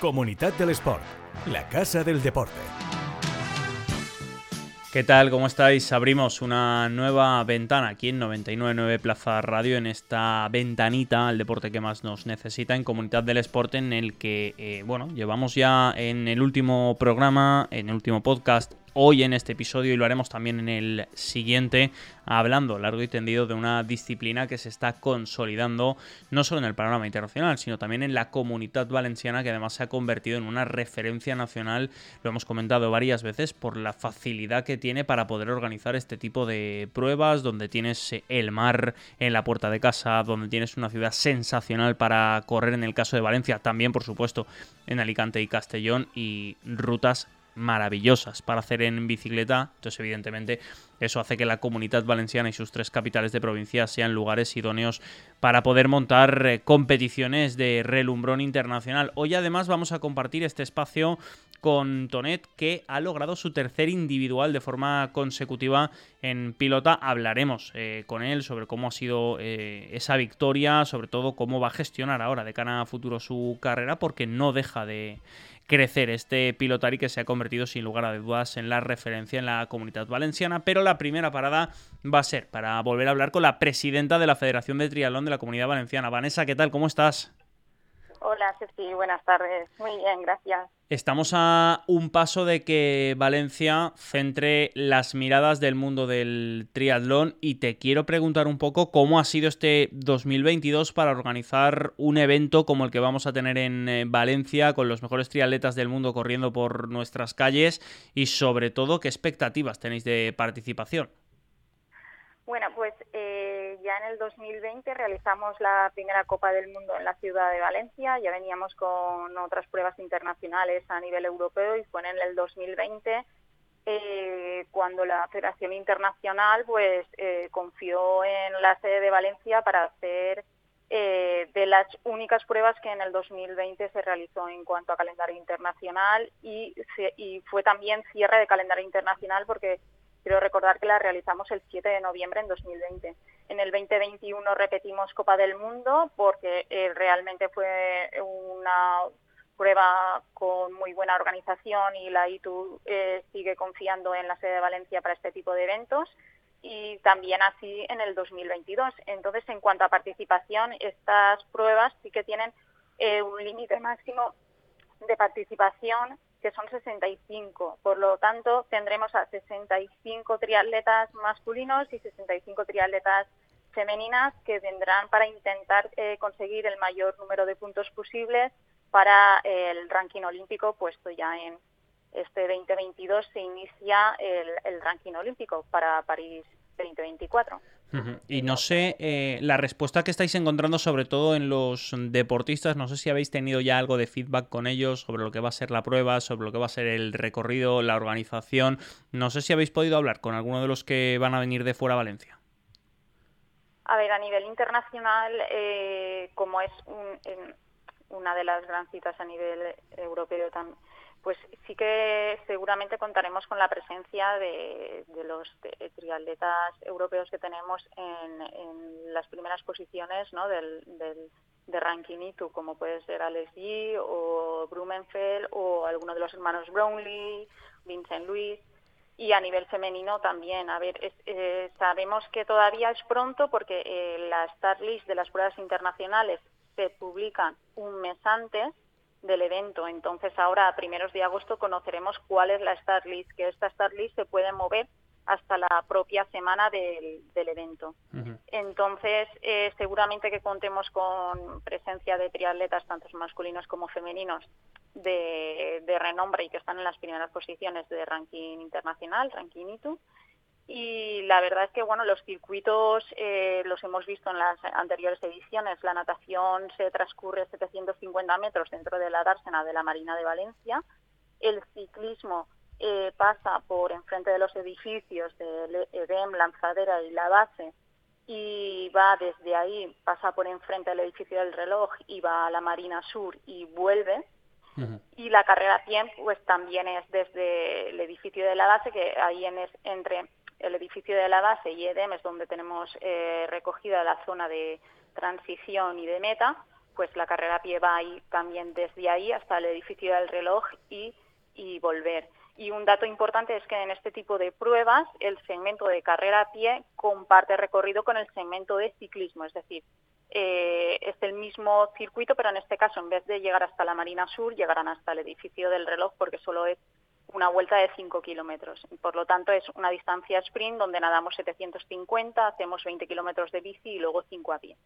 Comunidad del Sport, la casa del deporte. ¿Qué tal? ¿Cómo estáis? Abrimos una nueva ventana aquí en 999 Plaza Radio, en esta ventanita al deporte que más nos necesita en Comunidad del Sport, en el que, eh, bueno, llevamos ya en el último programa, en el último podcast, hoy en este episodio y lo haremos también en el siguiente, hablando largo y tendido de una disciplina que se está consolidando no solo en el panorama internacional, sino también en la comunidad valenciana que además se ha convertido en una referencia nacional, lo hemos comentado varias veces, por la facilidad que tiene para poder organizar este tipo de pruebas, donde tienes el mar en la puerta de casa, donde tienes una ciudad sensacional para correr en el caso de Valencia, también por supuesto en Alicante y Castellón y rutas maravillosas para hacer en bicicleta. Entonces, evidentemente, eso hace que la comunidad valenciana y sus tres capitales de provincia sean lugares idóneos para poder montar eh, competiciones de relumbrón internacional. Hoy además vamos a compartir este espacio con Tonet que ha logrado su tercer individual de forma consecutiva en pilota. Hablaremos eh, con él sobre cómo ha sido eh, esa victoria, sobre todo cómo va a gestionar ahora de cara a futuro su carrera porque no deja de crecer este pilotari que se ha convertido sin lugar a dudas en la referencia en la comunidad valenciana. Pero la primera parada va a ser para volver a hablar con la presidenta de la Federación de Triatlón de la Comunidad Valenciana. Vanessa, ¿qué tal? ¿Cómo estás? Hola, Ceci, buenas tardes. Muy bien, gracias. Estamos a un paso de que Valencia centre las miradas del mundo del triatlón y te quiero preguntar un poco cómo ha sido este 2022 para organizar un evento como el que vamos a tener en eh, Valencia con los mejores triatletas del mundo corriendo por nuestras calles y sobre todo qué expectativas tenéis de participación. Bueno, pues eh, ya en el 2020 realizamos la primera Copa del Mundo en la ciudad de Valencia, ya veníamos con otras pruebas internacionales a nivel europeo y fue en el 2020 eh, cuando la Federación Internacional pues eh, confió en la sede de Valencia para hacer de las únicas pruebas que en el 2020 se realizó en cuanto a calendario internacional y, y fue también cierre de calendario internacional porque Quiero recordar que la realizamos el 7 de noviembre en 2020. En el 2021 repetimos Copa del Mundo porque eh, realmente fue una prueba con muy buena organización y la ITU eh, sigue confiando en la sede de Valencia para este tipo de eventos y también así en el 2022. Entonces, en cuanto a participación, estas pruebas sí que tienen eh, un límite máximo de participación que son 65. Por lo tanto, tendremos a 65 triatletas masculinos y 65 triatletas femeninas que vendrán para intentar eh, conseguir el mayor número de puntos posibles para el ranking olímpico puesto ya en este 2022 se inicia el, el ranking olímpico para París 2024. Y no sé, eh, la respuesta que estáis encontrando sobre todo en los deportistas, no sé si habéis tenido ya algo de feedback con ellos sobre lo que va a ser la prueba, sobre lo que va a ser el recorrido, la organización. No sé si habéis podido hablar con alguno de los que van a venir de fuera a Valencia. A ver, a nivel internacional, eh, como es una de las gran citas a nivel europeo también pues sí que seguramente contaremos con la presencia de, los triatletas europeos que tenemos en, las primeras posiciones ¿no? del, de ranking ITU, como puede ser Alex G o Blumenfeld o alguno de los hermanos Brownlee, Vincent Luis y a nivel femenino también. A ver, eh, sabemos que todavía es pronto porque eh, la start de las pruebas internacionales se publican un mes antes del evento. Entonces ahora a primeros de agosto conoceremos cuál es la start list, que esta start list se puede mover hasta la propia semana del, evento. Entonces, eh, seguramente que contemos con presencia de triatletas, tanto masculinos como femeninos, de, de, renombre y que están en las primeras posiciones de ranking internacional, ranking ITU y la verdad es que bueno los circuitos eh, los hemos visto en las anteriores ediciones. La natación se transcurre 750 metros dentro de la dársena de la Marina de Valencia. El ciclismo eh, pasa por enfrente de los edificios de EDEM, Lanzadera y la base y va desde ahí, pasa por enfrente del edificio del reloj y va a la Marina Sur y vuelve. Y la carrera 100 pues también es desde el edificio de la base, que ahí en es, entre el edificio de la base y EDEM es donde tenemos eh, recogida la zona de transición y de meta, pues la carrera a pie va también desde ahí hasta el edificio del reloj y, y volver. Y un dato importante es que en este tipo de pruebas el segmento de carrera a pie comparte recorrido con el segmento de ciclismo, es decir, eh, es el mismo circuito, pero en este caso en vez de llegar hasta la Marina Sur, llegarán hasta el edificio del reloj porque solo es una vuelta de 5 kilómetros. Por lo tanto, es una distancia sprint donde nadamos 750, hacemos 20 kilómetros de bici y luego 5 a pie.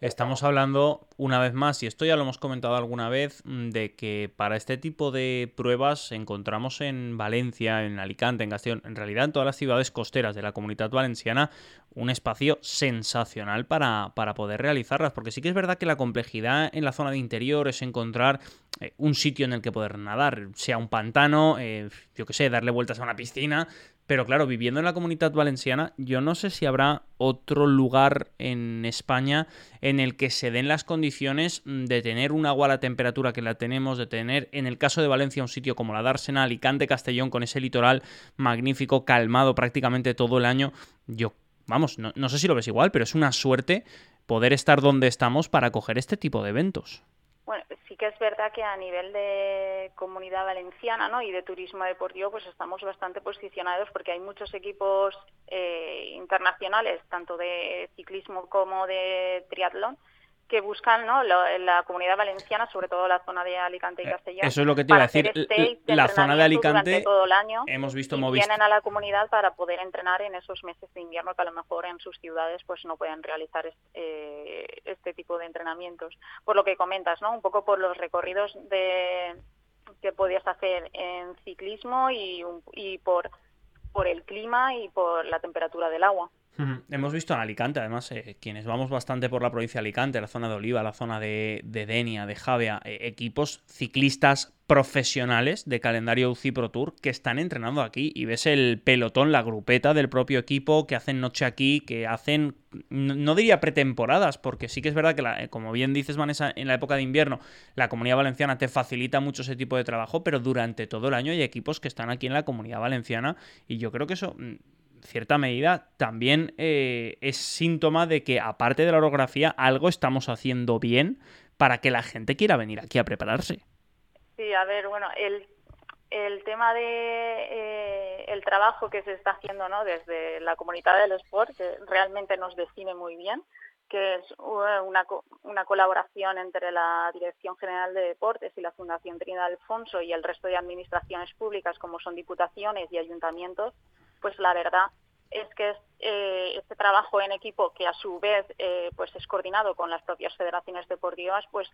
Estamos hablando una vez más, y esto ya lo hemos comentado alguna vez, mm, de que para este tipo de pruebas encontramos en Valencia, en Alicante, en Castellón, en realidad en todas las ciudades costeras de la comunidad valenciana, un espacio sensacional para, para poder realizarlas, porque sí que es verdad que la complejidad en la zona de interior es encontrar eh, un sitio en el que poder nadar, sea un pantano, eh, yo qué sé, darle vueltas a una piscina, pero claro, viviendo en la comunidad valenciana, yo no sé si habrá otro lugar en España en el que se den las condiciones de tener un agua a la temperatura que la tenemos, de tener, en el caso de Valencia, un sitio como la Dársena, Alicante, Castellón, con ese litoral magnífico, calmado prácticamente todo el año. Yo, vamos, no sé si lo ves igual, pero es una suerte poder estar donde estamos para coger este tipo de eventos que es verdad que a nivel de comunidad valenciana ¿no? y de turismo deportivo pues estamos bastante posicionados porque hay muchos equipos eh, internacionales, tanto de ciclismo como de triatlón, que buscan ¿no? la comunidad valenciana, sobre todo la zona de Alicante y eh, Castellón. Eso es lo que te iba a decir. La zona de Alicante, todo el año, hemos visto y vienen a la comunidad para poder entrenar en esos meses de invierno que a lo mejor en sus ciudades pues no pueden realizar eh, este tipo de entrenamientos. Por lo que comentas, ¿no? Un poco por los recorridos de que podías hacer en ciclismo y, y por, por el clima y por la temperatura del agua. Hemos visto en Alicante, además, eh, quienes vamos bastante por la provincia de Alicante, la zona de Oliva, la zona de, Denia, de Javia, eh, equipos ciclistas profesionales de calendario UCI Pro Tour que están entrenando aquí y ves el pelotón, la grupeta del propio equipo que hacen noche aquí, que hacen, no, diría pretemporadas, porque sí que es verdad que, eh, como bien dices Vanessa, en la época de invierno la comunidad valenciana te facilita mucho ese tipo de trabajo, pero durante todo el año hay equipos que están aquí en la comunidad valenciana y yo creo que eso mm, cierta medida también eh, es síntoma de que aparte de la orografía algo estamos haciendo bien para que la gente quiera venir aquí a prepararse. Sí, a ver, bueno, el, el tema de eh, el trabajo que se está haciendo ¿no? desde la comunidad del sport, que realmente nos define muy bien, que es una, una colaboración entre la Dirección General de Deportes y la Fundación Trinidad Alfonso y el resto de administraciones públicas, como son diputaciones y ayuntamientos, pues la verdad es que eh, este trabajo en equipo que a su vez eh, pues es coordinado con las propias federaciones deportivas pues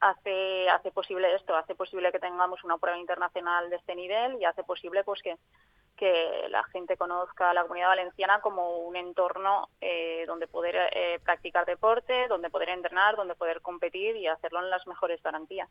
hace hace posible esto hace posible que tengamos una prueba internacional de este nivel y hace posible pues que que la gente conozca a la comunidad valenciana como un entorno eh, donde poder eh, practicar deporte, donde poder entrenar, donde poder competir y hacerlo en las mejores garantías.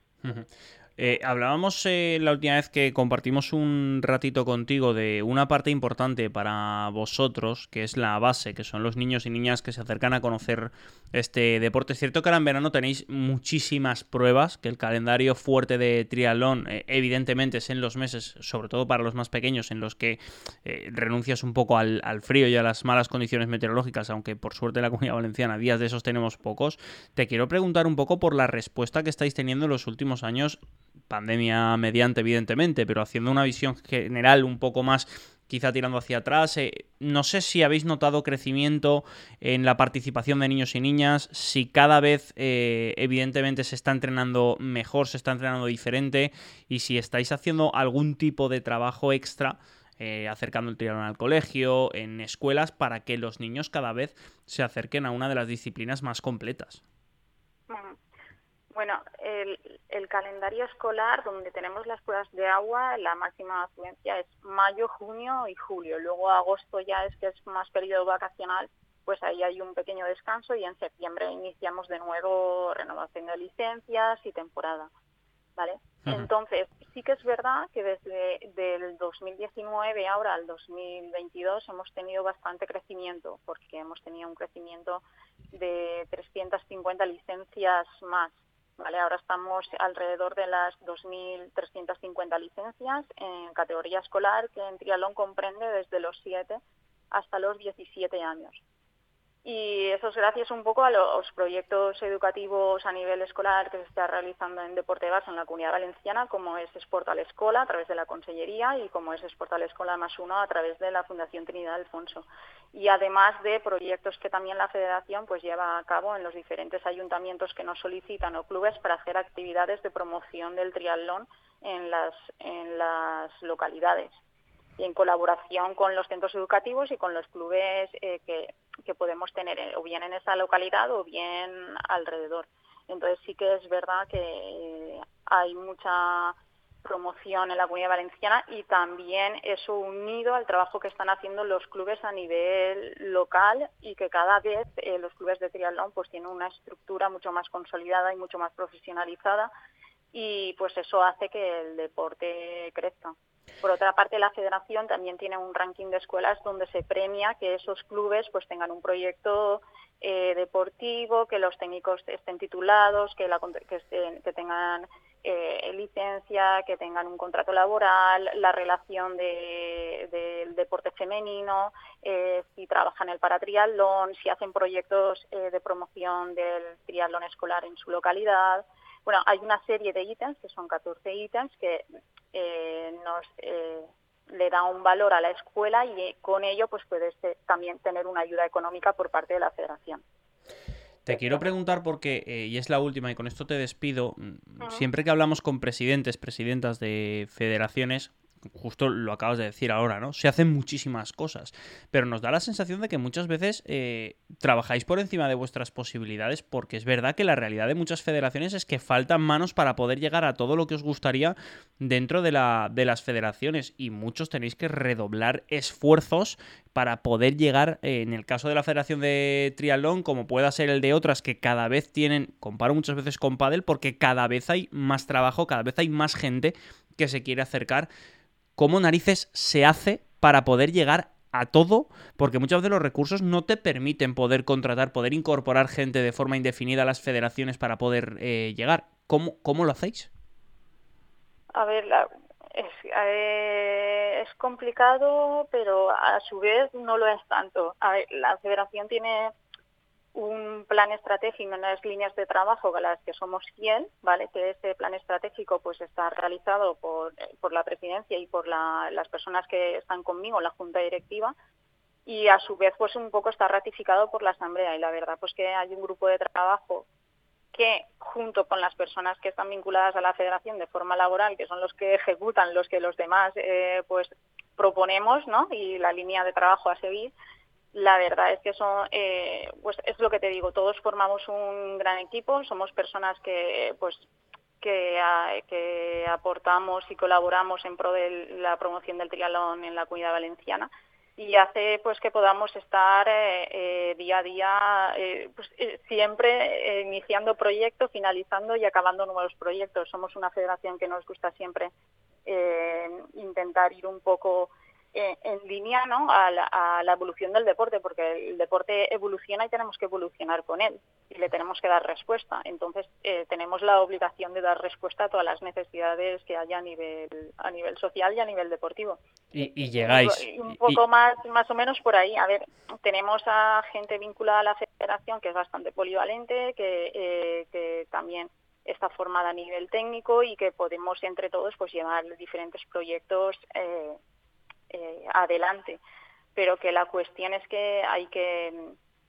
Eh, hablábamos la última vez que compartimos un ratito contigo de una parte importante para vosotros, que es la base, que son los niños y niñas que se acercan a conocer este deporte. Es cierto que ahora en verano tenéis muchísimas pruebas, que el calendario fuerte de triatlón evidentemente es en los meses, sobre todo para los más pequeños, en los que eh, renuncias un poco al, frío y a las malas condiciones meteorológicas, aunque por suerte en la comunidad valenciana días de esos tenemos pocos, te quiero preguntar un poco por la respuesta que estáis teniendo en los últimos años, pandemia mediante evidentemente, pero haciendo una visión general un poco más quizá tirando hacia atrás. Eh, no sé si habéis notado crecimiento en la participación de niños y niñas, si cada vez eh, evidentemente se está entrenando mejor, se está entrenando diferente y si estáis haciendo algún tipo de trabajo extra eh, acercando el triatlón al colegio, en escuelas, para que los niños cada vez se acerquen a una de las disciplinas más completas. Bueno, el, calendario escolar, donde tenemos las pruebas de agua, la máxima afluencia es mayo, junio y julio. Luego agosto ya es que es más periodo vacacional, pues ahí hay un pequeño descanso y en septiembre iniciamos de nuevo renovación de licencias y temporada. ¿Vale? Entonces, sí que es verdad que desde el 2019 ahora al 2022 hemos tenido bastante crecimiento, porque hemos tenido un crecimiento de 350 licencias más. ¿Vale? Ahora estamos alrededor de las 2.350 licencias en categoría escolar, que en triatlón comprende desde los 7 hasta los 17 años. Y eso es gracias un poco a los proyectos educativos a nivel escolar que se está realizando en Deporte Base en la Comunidad Valenciana, como es Sport a la Escola a través de la Consellería y como es Sport a la Escola más uno a través de la Fundación Trinidad Alfonso. Y además de proyectos que también la Federación pues lleva a cabo en los diferentes ayuntamientos que nos solicitan o clubes para hacer actividades de promoción del triatlón en las, en las localidades y en colaboración con los centros educativos y con los clubes eh, que, podemos tener eh, o bien en esa localidad o bien alrededor. Entonces sí que es verdad que hay mucha promoción en la comunidad valenciana y también eso unido al trabajo que están haciendo los clubes a nivel local y que cada vez eh, los clubes de triatlón pues tienen una estructura mucho más consolidada y mucho más profesionalizada y pues eso hace que el deporte crezca. Por otra parte, la federación también tiene un ranking de escuelas donde se premia que esos clubes pues tengan un proyecto eh, deportivo, que los técnicos estén titulados, que, tengan eh, licencia, que tengan un contrato laboral, la relación del deporte femenino, eh, si trabajan el paratriatlón, si hacen proyectos de promoción del triatlón escolar en su localidad. Bueno, hay una serie de ítems, que son 14 ítems, que eh, nos eh, le da un valor a la escuela y eh, con ello pues puede también tener una ayuda económica por parte de la federación. Te quiero preguntar porque, y es la última, y con esto te despido, mm, siempre que hablamos con presidentes, presidentas de federaciones, justo lo acabas de decir ahora, ¿no? Se hacen muchísimas cosas, pero nos da la sensación de que muchas veces eh, trabajáis por encima de vuestras posibilidades, porque es verdad que la realidad de muchas federaciones es que faltan manos para poder llegar a todo lo que os gustaría dentro de, la, de las federaciones y muchos tenéis que redoblar esfuerzos para poder llegar, eh, en el caso de la Federación de Triatlón, como pueda ser el de otras que cada vez tienen, comparo muchas veces con Padel, porque cada vez hay más trabajo, cada vez hay más gente que se quiere acercar cómo narices se hace para poder llegar a todo, porque muchas veces los recursos no te permiten poder contratar, poder incorporar gente de forma indefinida a las federaciones para poder eh, llegar. ¿Cómo, ¿Cómo lo hacéis? A ver, es, eh, es complicado, pero a su vez no lo es tanto. A ver, la federación tiene un plan estratégico, unas líneas de trabajo a las que somos 100, ¿vale? Que este plan estratégico pues está realizado por, por la presidencia y por las personas que están conmigo, la junta directiva, y a su vez pues un poco está ratificado por la asamblea y la verdad pues que hay un grupo de trabajo que junto con las personas que están vinculadas a la federación de forma laboral, que son los que ejecutan, los que los demás eh, pues proponemos, ¿no? Y la línea de trabajo a seguir, la verdad es que son, eh, pues es lo que te digo, todos formamos un gran equipo, somos personas que, pues, que, aportamos y colaboramos en pro de la promoción del triatlón en la comunidad valenciana y hace pues que podamos estar eh, eh, día a día pues, siempre iniciando proyectos, finalizando y acabando nuevos proyectos. Somos una federación que nos gusta siempre intentar ir un poco en línea ¿no? a la, evolución del deporte, porque el deporte evoluciona y tenemos que evolucionar con él y le tenemos que dar respuesta. Entonces eh, tenemos la obligación de dar respuesta a todas las necesidades que haya a nivel a nivel social y a nivel deportivo. Y, llegáis. un poco más más o menos por ahí. A ver, tenemos a gente vinculada a la federación que es bastante polivalente, que, eh, que también está formada a nivel técnico y que podemos entre todos pues llevar diferentes proyectos eh, eh, adelante. Pero que la cuestión es que hay que,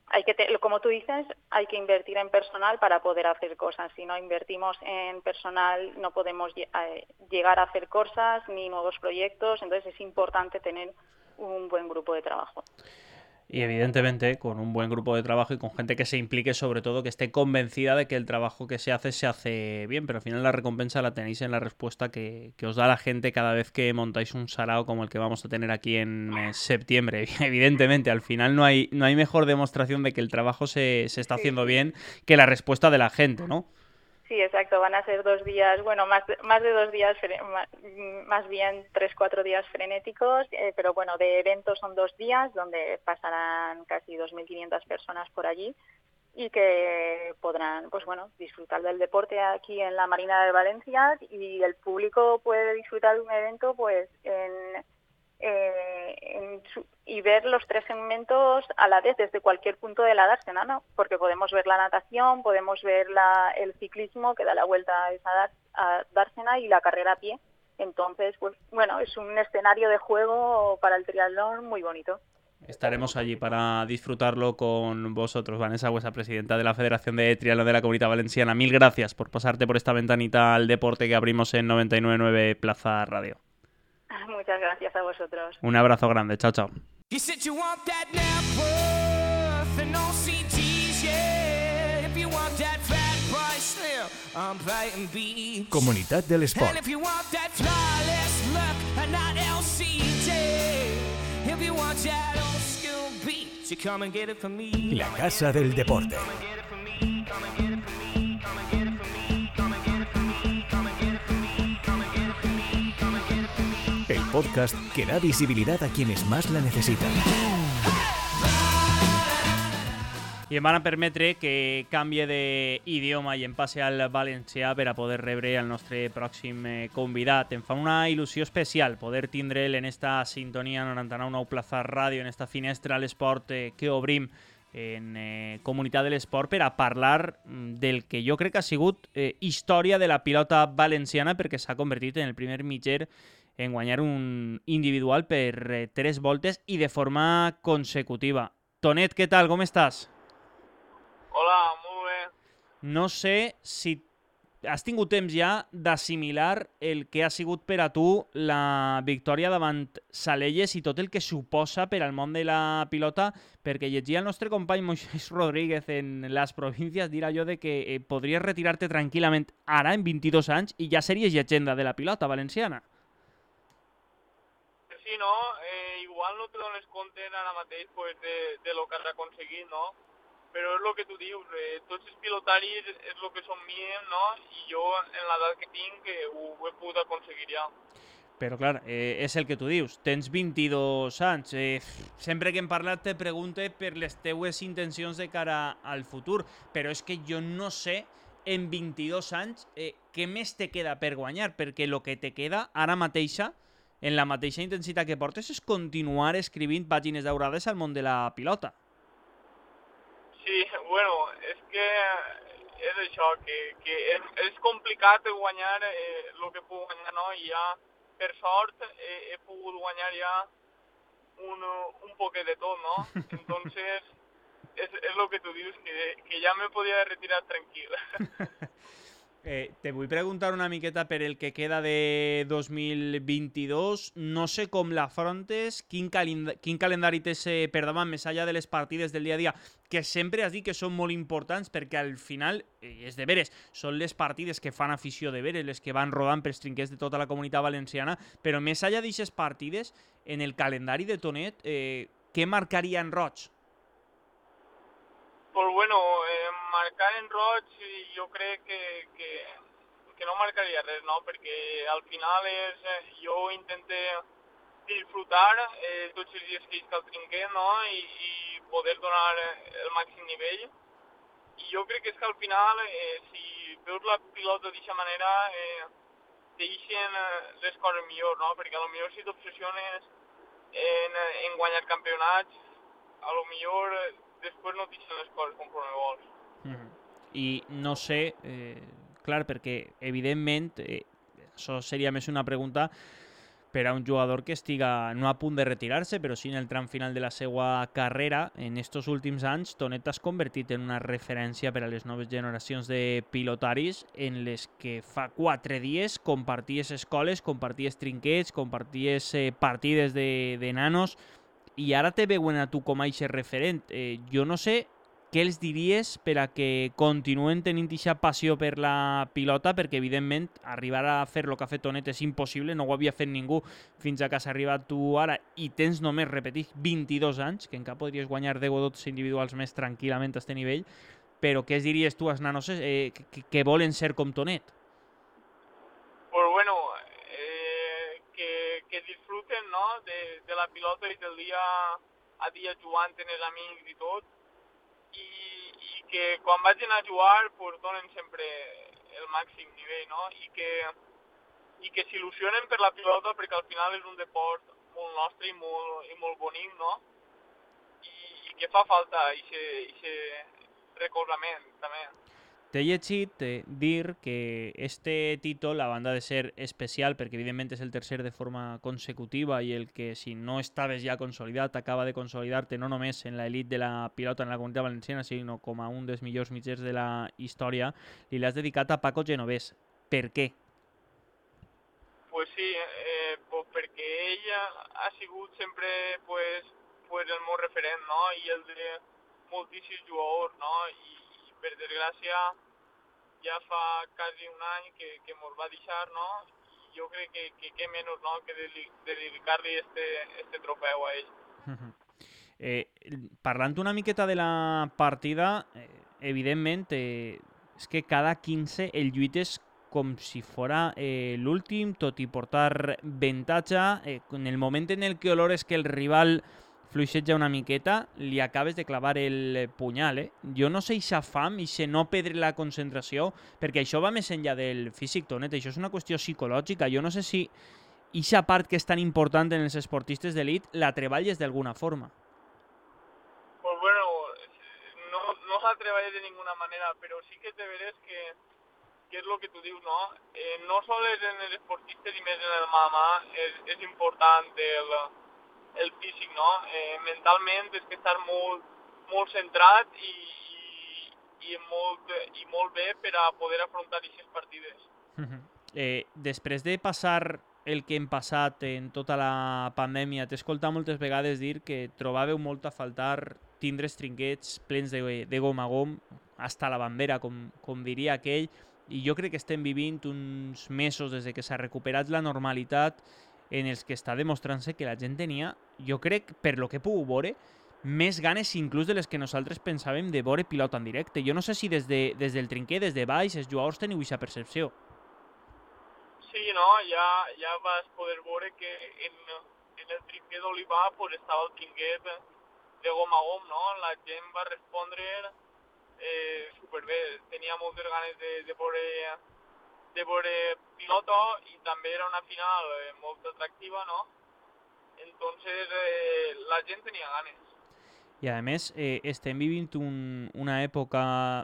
hay que como tú dices, hay que invertir en personal para poder hacer cosas. Si no invertimos en personal, no podemos eh, llegar a hacer cosas ni nuevos proyectos. Entonces es importante tener un buen grupo de trabajo y evidentemente con un buen grupo de trabajo y con gente que se implique sobre todo, que esté convencida de que el trabajo que se hace se hace bien, pero al final la recompensa la tenéis en la respuesta que, os da la gente cada vez que montáis un sarao como el que vamos a tener aquí en eh, septiembre. Evidentemente, al final no hay, no hay mejor demostración de que el trabajo se, se está haciendo bien que la respuesta de la gente, ¿no? Sí, exacto. Van a ser dos días, bueno, más, más de dos días, más bien tres, cuatro días frenéticos, eh, pero bueno, de eventos son dos días donde pasarán casi 2.500 personas por allí y que podrán, pues bueno, disfrutar del deporte aquí en la Marina de Valencia y el público puede disfrutar de un evento, pues en eh, y ver los tres segmentos a la vez desde cualquier punto de la dársena, ¿no? Porque podemos ver la natación, podemos ver la, el ciclismo que da la vuelta a esa dársena y la carrera a pie. Entonces, pues bueno, es un escenario de juego para el triatlón muy bonito. Estaremos allí para disfrutarlo con vosotros, Vanessa vuestra presidenta de la Federación de Triatlón de la Comunidad Valenciana. Mil gracias por pasarte por esta ventanita al deporte que abrimos en 999 Plaza Radio. Muchas gracias a vosotros. Un abrazo grande, chao, chao. Comunidad del Sport. La Casa del Deporte. Podcast que da visibilidad a quienes más la necesitan. I em van permetre que canvie d'idioma i em passe al valencià per a poder rebre el nostre pròxim eh, convidat. Em fa una il·lusió especial poder tindre'l en esta sintonia 99 Plaza Ràdio, en esta finestra a l'esport eh, que obrim en eh, Comunitat de l'Esport per a parlar mm, del que jo crec que ha sigut història de la pilota valenciana perquè s'ha convertit en el primer mitger en guanyar un individual per eh, tres voltes i de forma consecutiva. Tonet, què tal? Com estàs? Hola, molt bé. No sé si has tingut temps ja d'assimilar el que ha sigut per a tu la victòria davant Salelles i tot el que suposa per al món de la pilota, perquè llegia el nostre company Moisés Rodríguez en les províncies dir allò de que eh, podries retirar-te tranquil·lament ara, en 22 anys, i ja series llegenda de la pilota valenciana. Sí, no? Eh, igual no te dones compte ara mateix pues, de, de lo que has aconseguit, no? però és el que tu dius, eh, tots els pilotaris és el que somiem, no? I jo, en l'edat que tinc, eh, ho, ho he pogut aconseguir ja. Però, clar, eh, és el que tu dius. Tens 22 anys. Eh, sempre que hem parlat te pregunte per les teues intencions de cara al futur, però és que jo no sé en 22 anys eh, què més te queda per guanyar, perquè el que te queda ara mateixa, en la mateixa intensitat que portes, és continuar escrivint pàgines daurades al món de la pilota. Sí, bueno, és que és això, que, que és, és complicat guanyar eh, el que puc guanyar, no? I ja, per sort, eh, he pogut guanyar ja un, un poquet de tot, no? Entonces, és, és el que tu dius, que, que ja me podia retirar tranquil. Eh, te vull preguntar una miqueta per el que queda de 2022. No sé com l'afrontes, quin, calend quin calendari tens eh, per de les partides del dia a dia, que sempre has dit que són molt importants perquè al final, eh, és de veres, són les partides que fan afició de veres, les que van rodant pels trinquets de tota la comunitat valenciana, però més allà d'aixes partides, en el calendari de Tonet, eh, què marcaria en roig? Pues bueno, eh, marcar en roig jo crec que, que, que no marcaria res, no? Perquè al final és, eh, jo intente disfrutar eh, tots els dies que el trinquet, no? I, I poder donar el màxim nivell. I jo crec que és que al final, eh, si veus la pilota d'aquesta manera, eh, deixen eh, les coses millor, no? Perquè a lo millor si t'obsessiones en, en guanyar campionats, a lo millor després no t'ixen les coses conforme vols. I no sé, eh, clar, perquè evidentment, eh, això seria més una pregunta per a un jugador que estiga no a punt de retirar-se, però sí en el tram final de la seva carrera. En estos últims anys, Tonet t'has convertit en una referència per a les noves generacions de pilotaris en les que fa quatre dies comparties escoles, comparties trinquets, comparties eh, partides de, de nanos, i ara te veuen a tu com a referent. Eh, jo no sé què els diries per a que continuen tenint aquesta passió per la pilota, perquè evidentment arribar a fer el que ha fet Tonet és impossible, no ho havia fet ningú fins a que has arribat tu ara i tens només, repetit, 22 anys, que encara podries guanyar 10 o 12 individuals més tranquil·lament a aquest nivell, però què es diries tu als nanos eh, que, que volen ser com Tonet? Pues bueno, que disfruten no? de, de la pilota i del dia a dia jugant amb els amics i tot, i, i que quan vagin a jugar pues, donen sempre el màxim nivell, no? I que, i que s'il·lusionen per la pilota perquè al final és un deport molt nostre i molt, i molt bonic, no? I, i que fa falta aquest recolzament, també. T'he llegit eh, dir que este títol, a banda de ser especial, perquè evidentment és el tercer de forma consecutiva i el que si no estaves ja consolidat acaba de consolidar-te no només en l'elit de la pilota en la comunitat valenciana, sinó com a un dels millors de la història, li l'has dedicat a Paco Genovés. Per què? Pues sí, eh, pues perquè ella ha sigut sempre pues, pues el meu referent, no? I el de moltíssims jugadors, no? Per desgràcia ja fa quasi un any que, que mos va deixar, no? I jo crec que, que què menys no? que de, de dedicar-li este, este trofeu a ell. Eh, parlant una miqueta de la partida, eh, evidentment, eh, és que cada 15 el lluites com si fora eh, l'últim, tot i portar avantatge. Eh, en el moment en el que olores que el rival fluixeja una miqueta, li acabes de clavar el punyal, eh? Jo no sé ixa fam, se no perdre la concentració, perquè això va més enllà del físic, Tonet, això és una qüestió psicològica. Jo no sé si ixa part que és tan important en els esportistes d'elit la treballes d'alguna forma. Pues bueno, no, no la de ninguna manera, però sí que te veres que, que és el que tu dius, no? Eh, no sols en els esportistes i més en el mama és, és important el, el físic, no? Eh, mentalment és que estar molt, molt centrat i, i, i, molt, i molt bé per a poder afrontar aquestes partides. Uh -huh. eh, després de passar el que hem passat en tota la pandèmia, t'he escoltat moltes vegades dir que trobàveu molt a faltar tindre trinquets plens de, de gom a gom, hasta la bandera, com, com diria aquell, i jo crec que estem vivint uns mesos des de que s'ha recuperat la normalitat en els que està demostrant-se que la gent tenia, jo crec, per lo que he pogut veure, més ganes inclús de les que nosaltres pensàvem de veure pilota en directe. Jo no sé si des, de, des del trinquer, des de baix, els jugadors teniu aquesta percepció. Sí, no, ja, ja vas poder veure que en, en el trinquer d'Olivà pues, estava el trinquet de gom a gom, no? La gent va respondre eh, superbé, tenia moltes ganes de, de veure de veure pilota i també era una final eh, molt atractiva, no? Entonces eh, la gent tenia ganes. I a més, eh, estem vivint un, una època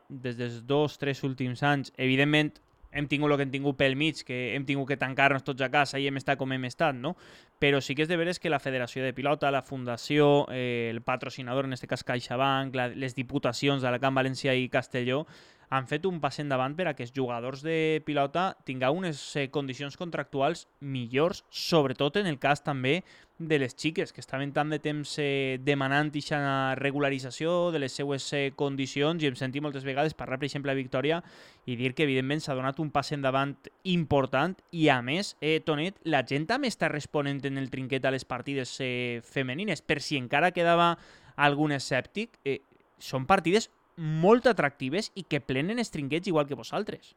des dels dos, tres últims anys, evidentment hem tingut el que hem tingut pel mig, que hem tingut que tancar-nos tots a casa i hem estat com hem estat, no? Però sí que és de veres que la Federació de Pilota, la Fundació, eh, el patrocinador, en aquest cas CaixaBank, la, les diputacions de la Camp València i Castelló, han fet un pas endavant per a que els jugadors de pilota tingueu unes eh, condicions contractuals millors, sobretot en el cas també de les xiques, que estaven tant de temps eh, demanant aquesta regularització de les seues eh, condicions i em sentim moltes vegades parlar, per exemple, a Victòria i dir que, evidentment, s'ha donat un pas endavant important i, a més, eh, Tonet, la gent també està responent en el trinquet a les partides eh, femenines, per si encara quedava algun escèptic, eh, són partides molt atractives i que plenen estringuets igual que vosaltres.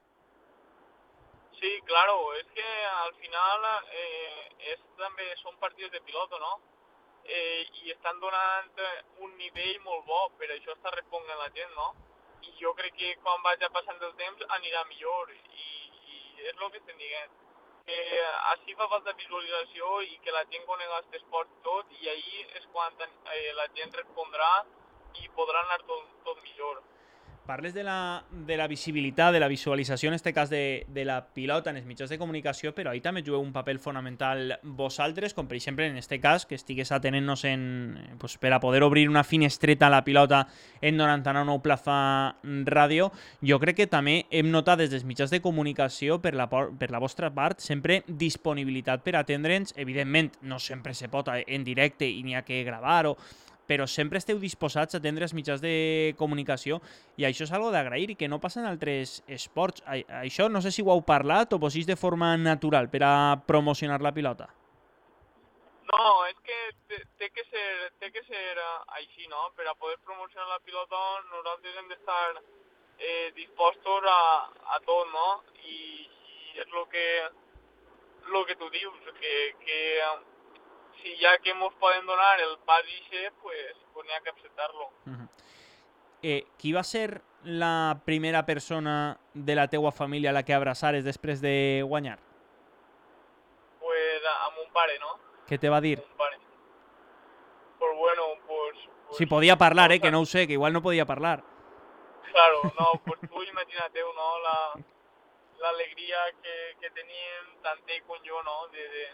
Sí, claro, es que al final eh, es també són partits de piloto, no? Eh, I estan donant un nivell molt bo, per això està responent la gent, no? I jo crec que quan vagi passant el temps anirà millor i, i és el que estem dient. Que així fa falta visualització i que la gent conega aquest esport tot i ahir és quan eh, la gent respondrà i podrà anar tot, tot millor. Parles de la, de la visibilitat, de la visualització, en aquest cas de, de la pilota en els mitjans de comunicació, però ahí també jugueu un paper fonamental vosaltres, com per exemple en aquest cas, que estigués atenent-nos en, pues, per a poder obrir una finestreta a la pilota en 99 Plaza Ràdio. Jo crec que també hem notat des dels mitjans de comunicació, per la, per la vostra part, sempre disponibilitat per atendre'ns. Evidentment, no sempre se pot en directe i n'hi ha que gravar o però sempre esteu disposats a atendre els mitjans de comunicació i això és algo d'agrair i que no passa en altres esports. Això no sé si ho heu parlat o posís de forma natural per a promocionar la pilota. No, és que té que ser, té que ser així, no? Per a poder promocionar la pilota nosaltres hem d'estar eh, dispostos a, a tot, no? I, i és el que, lo que tu dius, que, que si ya que nos poden donar el pas ixe, pues, pues n'hi ha que acceptar-lo. Uh -huh. eh, qui va ser la primera persona de la teua família a la que abraçares després de guanyar? Pues a, a mon pare, no? Què te va dir? Mon pare. si podía hablar, eh, que no sé, que igual no podía hablar. Claro, no, pues tú imagínate, no? La, la alegría que, que tenían tanto con yo, no? De, de,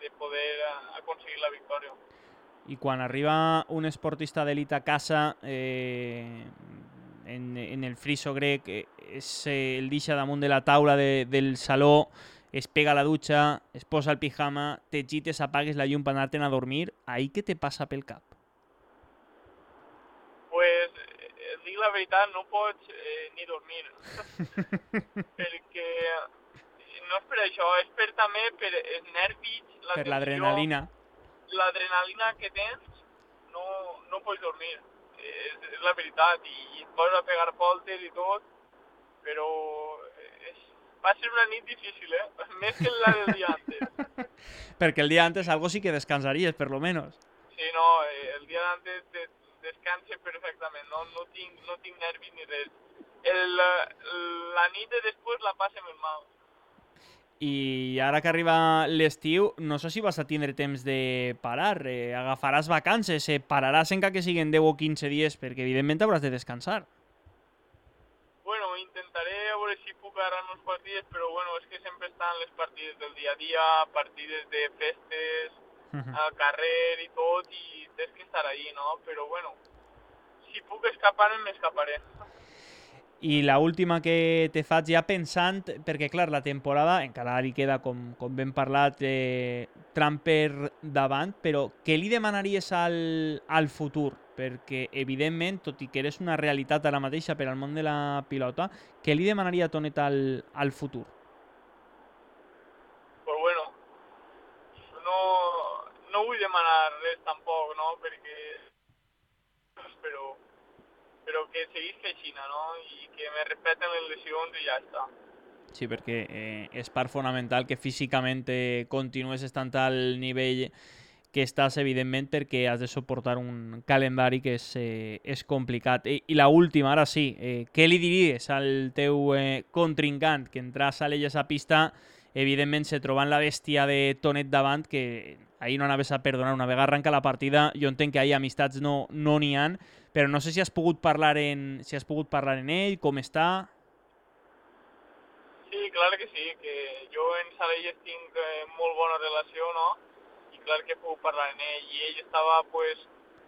de poder a, a conseguir la victòria. I quan arriba un esportista d'elit a casa, eh, en, en el friso grec, eh, eh, el deixa damunt de la taula de, del saló, es pega a la dutxa, es posa el pijama, te gites, apagues la llum anar-te'n a dormir, ahí què te passa pel cap? Pues, eh, dic la veritat, no pots eh, ni dormir. perquè no és per això, és per també per els nervis, la per l'adrenalina. l'adrenalina que tens, no, no pots dormir. És, és la veritat, i, i et poses a pegar voltes i tot, però és, va ser una nit difícil, eh? Més que la del dia antes. Perquè el dia antes algo sí que descansaries, per lo menos. Sí, no, eh, el dia d'antes de, descanse perfectament, no, no, tinc, no tinc nervis ni res. El, la nit de després la passe més mal. I ara que arriba l'estiu, no sé si vas a tindre temps de parar. Eh, agafaràs vacances, eh, pararàs encara que siguin 10 o 15 dies, perquè evidentment hauràs de descansar. Bueno, intentaré a veure si puc agarrar uns partits, però bueno, és que sempre estan les partides del dia a dia, partides de festes, Uh -huh. al carrer i tot, i tens que estar ahí, no? Però bueno, si puc escapar-me, m'escaparé. I la última que te faig ja pensant, perquè clar, la temporada encara li queda, com, com ben parlat, eh, tram per davant, però què li demanaries al, al futur? Perquè, evidentment, tot i que eres una realitat ara mateixa per al món de la pilota, què li demanaria Tonet al, al futur? Pues bueno, no, no vull demanar res tampoc, no? Perquè... Però, que seguisca així, no? I que me respeten les lesions i ja està. Sí, perquè eh, és part fonamental que físicament eh, continues estant al nivell que estàs, evidentment, perquè has de suportar un calendari que és, eh, és complicat. I, i la última, ara sí, eh, què li diries al teu eh, contrincant que entras a l'elles a pista, evidentment se trobant la bèstia de Tonet davant, que ahir no anaves a perdonar, una vegada arranca la partida, jo entenc que ahir amistats no n'hi no han, però no sé si has pogut parlar en, si has pogut parlar en ell, com està... Sí, clar que sí, que jo en Salelles tinc eh, molt bona relació, no? I clar que puc parlar en ell, i ell estava, pues,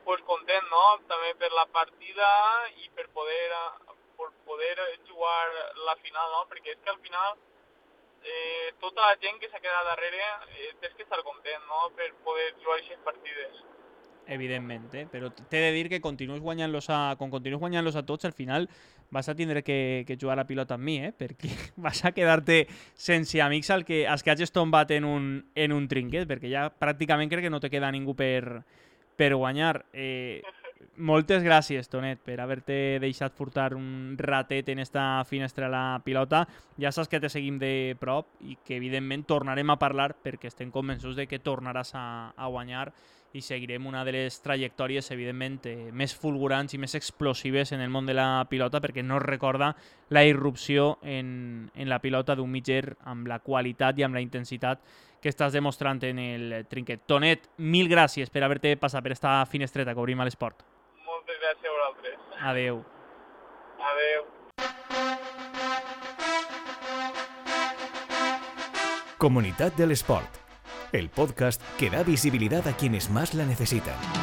pues content, no? També per la partida i per poder, per poder jugar la final, no? Perquè és que al final eh, tota la gent que s'ha quedat darrere eh, tens que estar content, no?, per poder jugar aquestes partides. Evidentment, eh? però t'he de dir que continues guanyant-los a, quan continues guanyant-los a tots, al final vas a tindre que, que jugar a pilota amb mi, eh? perquè vas a quedar-te sense amics al que, als que hagis tombat en un, en un trinquet, perquè ja pràcticament crec que no te queda ningú per, per guanyar. Eh, moltes gràcies, Tonet, per haver-te deixat furtar un ratet en esta finestra a la pilota. Ja saps que te seguim de prop i que, evidentment, tornarem a parlar perquè estem convençuts de que tornaràs a, a guanyar i seguirem una de les trajectòries, evidentment, eh, més fulgurants i més explosives en el món de la pilota, perquè no recorda la irrupció en, en la pilota d'un mitger amb la qualitat i amb la intensitat que estàs demostrant en el trinquet. Tonet, mil gràcies per haver-te passat per esta finestreta que obrim a l'esport. Moltes gràcies a vosaltres. Comunidad del Sport, el podcast que da visibilidad a quienes más la necesitan.